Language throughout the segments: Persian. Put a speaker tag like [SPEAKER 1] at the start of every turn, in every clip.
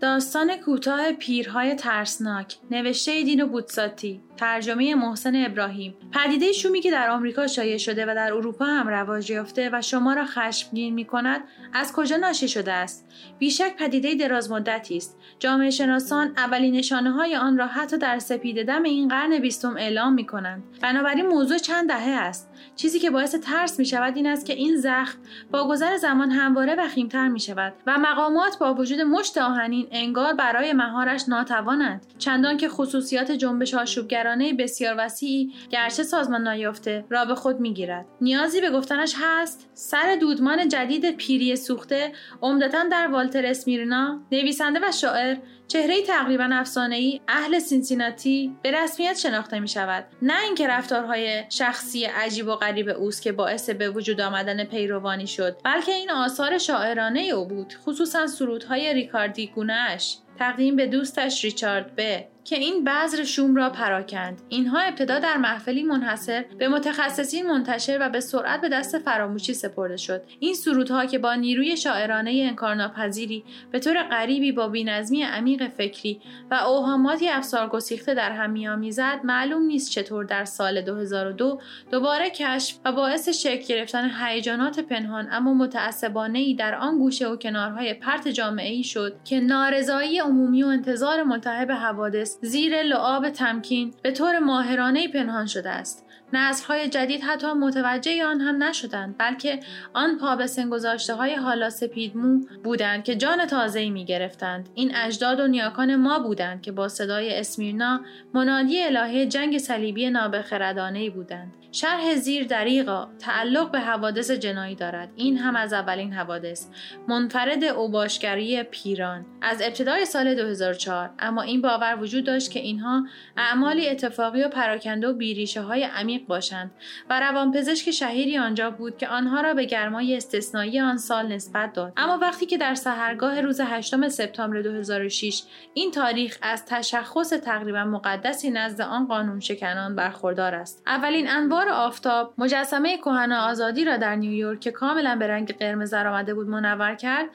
[SPEAKER 1] داستان کوتاه پیرهای ترسناک نوشته دین و بودساتی ترجمه محسن ابراهیم پدیده شومی که در آمریکا شایع شده و در اروپا هم رواج یافته و شما را خشمگین می کند از کجا ناشی شده است؟ بیشک پدیده دراز مدتی است. جامعه شناسان اولین نشانه های آن را حتی در سپید دم این قرن بیستم اعلام می کنند. بنابراین موضوع چند دهه است. چیزی که باعث ترس می شود این است که این زخم با گذر زمان همواره وخیمتر می شود و مقامات با وجود مشت آهنین انگار برای مهارش ناتوانند چندان که خصوصیات جنبش آشوبگرانه بسیار وسیعی گرچه سازمان نیافته را به خود می‌گیرد. نیازی به گفتنش هست سر دودمان جدید پیری سوخته عمدتا در والتر اسمیرنا نویسنده و شاعر چهره تقریبا ای اهل سینسیناتی به رسمیت شناخته می شود نه اینکه رفتارهای شخصی عجیب و غریب اوست که باعث به وجود آمدن پیروانی شد بلکه این آثار شاعرانه او بود خصوصا سرودهای ریکاردی گونهش تقدیم به دوستش ریچارد ب که این بذر شوم را پراکند. اینها ابتدا در محفلی منحصر به متخصصین منتشر و به سرعت به دست فراموشی سپرده شد. این سرودها که با نیروی شاعرانه انکارناپذیری به طور غریبی با بینظمی عمیق فکری و اوهاماتی افسار گسیخته در هم میآمیزد معلوم نیست چطور در سال 2002 دوباره کشف و باعث شکل گرفتن هیجانات پنهان اما متعصبانه ای در آن گوشه و کنارهای پرت جامعه ای شد که نارضایی عمومی و انتظار ملتهب حوادث زیر لعاب تمکین به طور ماهرانه پنهان شده است. نسلهای جدید حتی متوجه آن هم نشدند بلکه آن پا به سن گذاشته های حالا سپیدمو بودند که جان تازه‌ای می گرفتند این اجداد و نیاکان ما بودند که با صدای اسمیرنا منادی الهه جنگ صلیبی نابخردانه بودند. شرح زیر دریغا تعلق به حوادث جنایی دارد. این هم از اولین حوادث. منفرد اوباشگری پیران. از ابتدای سال 2004 اما این باور وجود داشت که اینها اعمالی اتفاقی و پراکنده و بیریشه های عمیق باشند و روانپزشک شهیری آنجا بود که آنها را به گرمای استثنایی آن سال نسبت داد. اما وقتی که در سحرگاه روز 8 سپتامبر 2006 این تاریخ از تشخص تقریبا مقدسی نزد آن قانون شکنان برخوردار است. اولین انوار آفتاب مجسمه کهنه آزادی را در نیویورک که کاملا به رنگ قرمز آمده بود منور کرد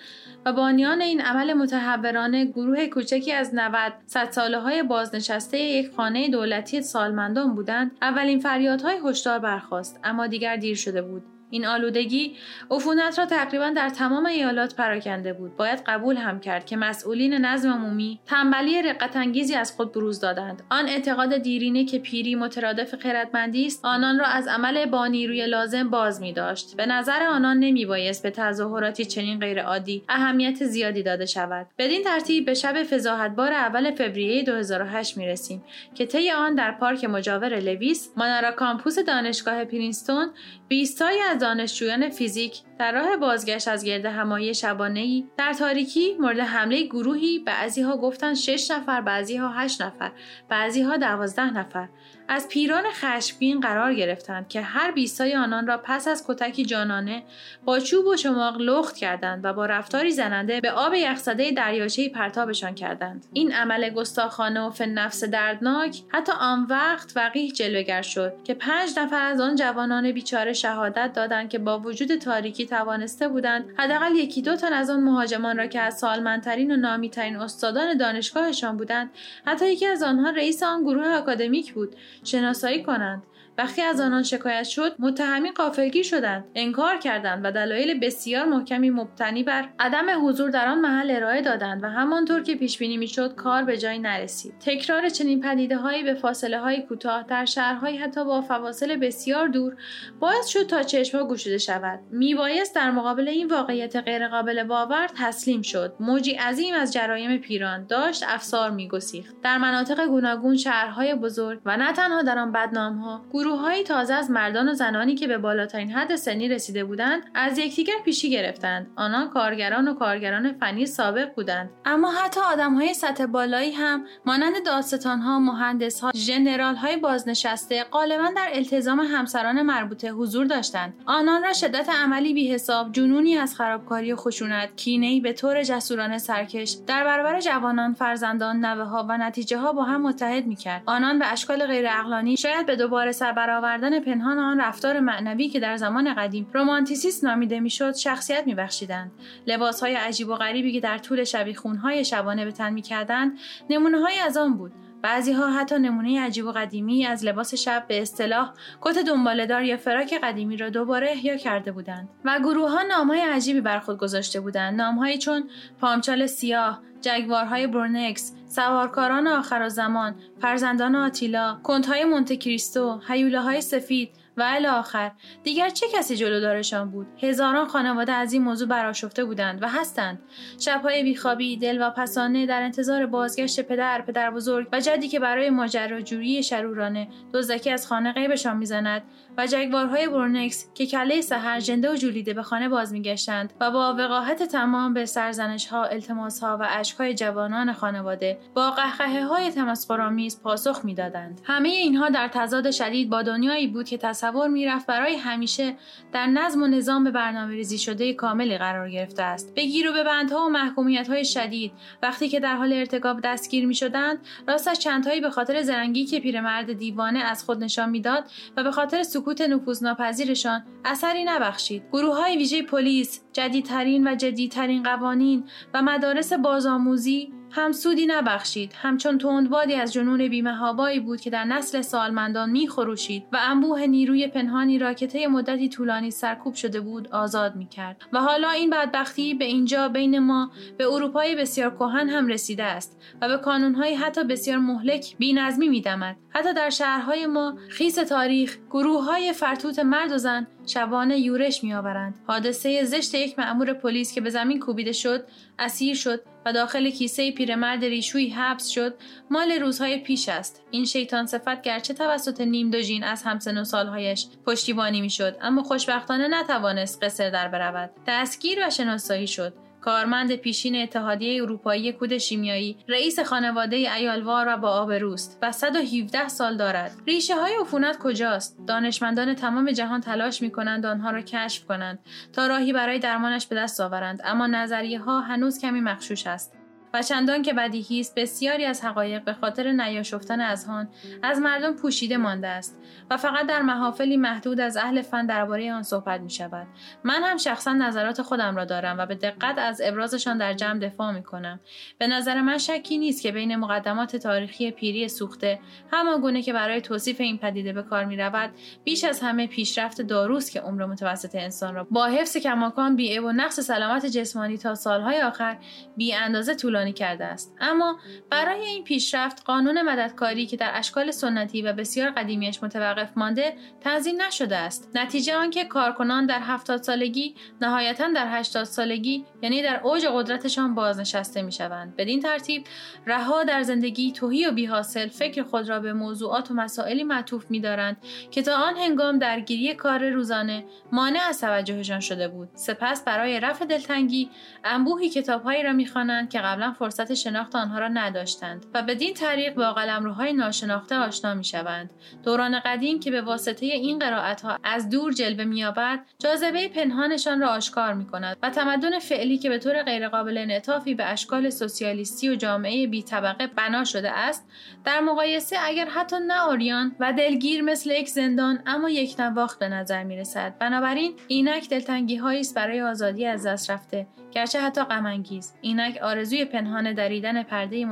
[SPEAKER 1] و بانیان این عمل متحورانه گروه کوچکی از 90 صد ساله های بازنشسته یک خانه دولتی سالمندان بودند. اولین فریادهای هشدار برخاست اما دیگر دیر شده بود. این آلودگی عفونت را تقریبا در تمام ایالات پراکنده بود. باید قبول هم کرد که مسئولین نظم عمومی تنبلی رقتانگیزی از خود بروز دادند. آن اعتقاد دیرینه که پیری مترادف خردمندی است آنان را از عمل با نیروی لازم باز می داشت به نظر آنان نمی بایست به تظاهراتی چنین غیرعادی اهمیت زیادی داده شود. بدین ترتیب به شب فضاحتبار اول فوریه 2008 می رسیم که طی آن در پارک مجاور لویس مانارا کامپوس دانشگاه پرینستون بیستایی از دانشجویان فیزیک در راه بازگشت از گرد همایی شبانه در تاریکی مورد حمله گروهی بعضی ها گفتن شش نفر بعضی ها هشت نفر بعضی ها دوازده نفر. از پیران خشمگین قرار گرفتند که هر بیستای آنان را پس از کتکی جانانه با چوب و شماغ لخت کردند و با رفتاری زننده به آب یخزده دریاچه پرتابشان کردند. این عمل گستاخانه و فن دردناک حتی آن وقت وقیح جلوگر شد که پنج نفر از آن جوانان بیچاره شهادت دادند که با وجود تاریکی توانسته بودند حداقل یکی دو تن از آن مهاجمان را که از سالمندترین و نامیترین استادان دانشگاهشان بودند حتی یکی از آنها رئیس آن گروه آکادمیک بود شناسایی کنند. وقتی از آنان شکایت شد متهمین قافلگیر شدند انکار کردند و دلایل بسیار محکمی مبتنی بر عدم حضور در آن محل ارائه دادند و همانطور که پیش بینی می‌شد کار به جایی نرسید. تکرار چنین پدیده هایی به فاصله های کوتاه در شهرهایی حتی با فواصل بسیار دور باعث شد تا چشمها گشوده شود. میبایست در مقابل این واقعیت غیرقابل باور تسلیم شد. موجی عظیم از جرایم پیران داشت افسار میگسیخت. در مناطق گوناگون شهرهای بزرگ و نه تنها در آن بدنامها گروههایی تازه از مردان و زنانی که به بالاترین حد سنی رسیده بودند از یکدیگر پیشی گرفتند. آنان کارگران و کارگران فنی سابق بودند. اما حتی آدمهای سطح بالایی هم مانند داستانها مهندسها ژنرالهای بازنشسته غالبا در التزام همسران مربوطه حضور داشتند. آنان را شدت عملی بی حساب جنونی از خرابکاری و خشونت کینهای به طور جسورانه سرکش در برابر جوانان فرزندان نوه ها و نتیجه ها با هم متحد می‌کرد. آنان به اشکال غیرعقلانی شاید به دوباره سر برآوردن پنهان آن رفتار معنوی که در زمان قدیم رومانتیسیسم نامیده می‌شد شخصیت میبخشیدند. لباسهای عجیب و غریبی که در طول شبیخونهای شبانه به تن می‌کردند نمونههایی از آن بود. بعضی ها حتی نمونه عجیب و قدیمی از لباس شب به اصطلاح کت دنبالدار یا فراک قدیمی را دوباره احیا کرده بودند و گروه ها نام های عجیبی بر خود گذاشته بودند. نامهایی چون پامچال سیاه جگوارهای برونکس سوارکاران آخر زمان فرزندان آتیلا کنتهای مونتکریستو هیوله های سفید و آخر. دیگر چه کسی جلودارشان بود؟ هزاران خانواده از این موضوع براشفته بودند و هستند. شبهای بیخوابی دل و پسانه در انتظار بازگشت پدر پدر بزرگ و جدی که برای ماجراجویی شرورانه دزدکی از خانه غیبشان می‌زند و جگوارهای برونکس که کله سحر جنده و جولیده به خانه باز میگشتند و با وقاحت تمام به سرزنش ها التماس ها و های جوانان خانواده با قهقه های تمسخرآمیز پاسخ می‌دادند. همه اینها در تضاد شدید با دنیایی بود که تصور می‌رفت برای همیشه در نظم و نظام برنامه ریزی شده کاملی قرار گرفته است. به گیر و به بندها و محکومیت های شدید وقتی که در حال ارتکاب دستگیر می شدند راستش چندهایی به خاطر زرنگی که پیرمرد دیوانه از خود نشان می‌داد و به خاطر سکوت نفوذناپذیرشان اثری نبخشید. گروه های ویژه پلیس جدیدترین و جدیدترین قوانین و مدارس بازآموزی هم سودی نبخشید. همچون تندبادی از جنون بیمهابایی بود که در نسل سالمندان میخروشید و انبوه نیروی پنهانی را که مدتی طولانی سرکوب شده بود آزاد می‌کرد. و حالا این بدبختی به اینجا بین ما به اروپای بسیار کهن هم رسیده است و به کانونهای حتی بسیار مهلک بینظمی میدمد. حتی در شهرهای ما خیس تاریخ گروه های فرتوت مرد و زن شبانه یورش میآورند. حادثه زشت یک مأمور پلیس که به زمین کوبیده شد اسیر شد و داخل کیسه پیرمرد ریشویی حبس شد مال روزهای پیش است. این شیطان صفت گرچه توسط نیم دوژین از همسن و سالهایش پشتیبانی می‌شد اما خوشبختانه نتوانست قصر در برود. دستگیر و شناسایی شد. کارمند پیشین اتحادیه اروپایی کود شیمیایی رئیس خانواده ایالوار و با آبروست و 117 سال دارد. ریشه های عفونت کجاست؟ دانشمندان تمام جهان تلاش می کنند آنها را کشف کنند تا راهی برای درمانش به دست آورند اما نظریه ها هنوز کمی مخشوش است. و چندان که بدیهی است بسیاری از حقایق به خاطر نیاشفتن اذهان از مردم پوشیده مانده است و فقط در محافلی محدود از اهل فن درباره آن صحبت می شود من هم شخصا نظرات خودم را دارم و به دقت از ابرازشان در جمع دفاع می کنم به نظر من شکی نیست که بین مقدمات تاریخی پیری سوخته همان گونه که برای توصیف این پدیده به کار می رود بیش از همه پیشرفت داروست که عمر متوسط انسان را با حفظ کماکان بیعه و نقص سلامت جسمانی تا سالهای آخر بی اندازه طولانی کرده است. اما برای این پیشرفت قانون مددکاری که در اشکال سنتی و بسیار قدیمیش متوقف مانده تنظیم نشده است. نتیجه آنکه کارکنان در هفتاد سالگی نهایتا در هشتاد سالگی یعنی در اوج قدرتشان بازنشسته می‌شوند. بدین ترتیب رها در زندگی توهی و بیحاصل فکر خود را به موضوعات و مسائلی معطوف می‌دارند که تا آن هنگام درگیری کار روزانه مانع از توجهشان شده بود. سپس برای رفع دلتنگی انبوهی کتابهایی را می‌خوانند که قبلا فرصت شناخت آنها را نداشتند و بدین طریق با قلمروهای ناشناخته آشنا می شوند. دوران قدیم که به واسطه این قرائت ها از دور جلوه مییابد جاذبه پنهانشان را آشکار می کند و تمدن فعلی که به طور غیرقابل انعطافی به اشکال سوسیالیستی و جامعه بی طبقه بنا شده است در مقایسه اگر حتی نه آریان و دلگیر مثل یک زندان اما یک نواخت به نظر می رسد بنابراین اینک دلتنگی است برای آزادی از دست رفته گرچه حتی غم اینک آرزوی دریدن پرده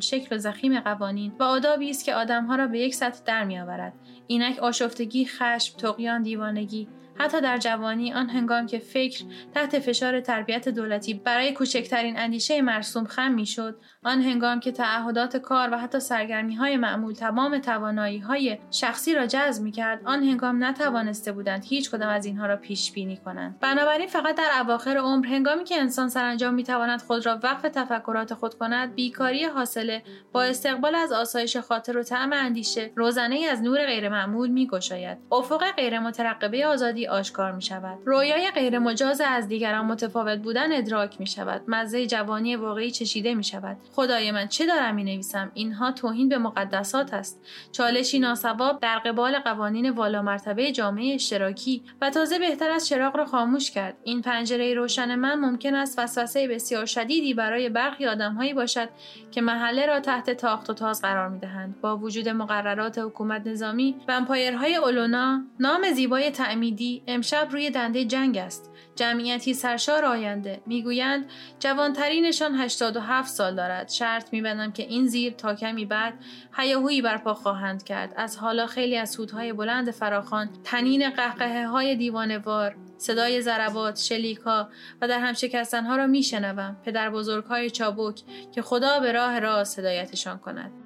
[SPEAKER 1] شکل و زخیم قوانین و آدابی است که آدمها را به یک سطح در میآورد اینک آشفتگی خشم تقیان دیوانگی حتی در جوانی آن هنگام که فکر تحت فشار تربیت دولتی برای کوچکترین اندیشه مرسوم خم می‌شد آن هنگام که تعهدات کار و حتی سرگرمی های معمول تمام توانایی های شخصی را جذب می کرد آن هنگام نتوانسته بودند هیچ کدام از اینها را پیش بینی کنند. بنابراین فقط در اواخر عمر هنگامی که انسان سرانجام می تواند خود را وقف تفکرات خود کند بیکاری حاصله با استقبال از آسایش خاطر و طعم اندیشه روزنه از نور غیرمعمول می گشاید افق غیر مترقبه آزادی آشکار می شود رویای غیر مجاز از دیگران متفاوت بودن ادراک می شود مزه جوانی واقعی چشیده می شود خدای من چه دارم می نویسم اینها توهین به مقدسات است. چالشی ناسواب در قبال قوانین والا مرتبه جامعه اشتراکی و تازه بهتر از چراغ را خاموش کرد. این پنجره روشن من ممکن است وسوسه بسیار شدیدی برای برخی آدمهایی باشد که محله را تحت تاخت و تاز قرار می دهند با وجود مقررات حکومت نظامی ومپایرهای اولونا نام زیبای تعمیدی امشب روی دنده جنگ است. جمعیتی سرشار آینده. می‌گویند جوانترینشان 87 سال دارد. شرط میبندم که این زیر تا کمی بعد هیاهویی برپا خواهند کرد. از حالا خیلی از سودهای بلند فراخان تنین قهقه های دیوانوار صدای ضربات شلیکا و در هم شکستنها را میشنوم. پدر بزرگهای چابک که خدا به راه راست هدایتشان کند.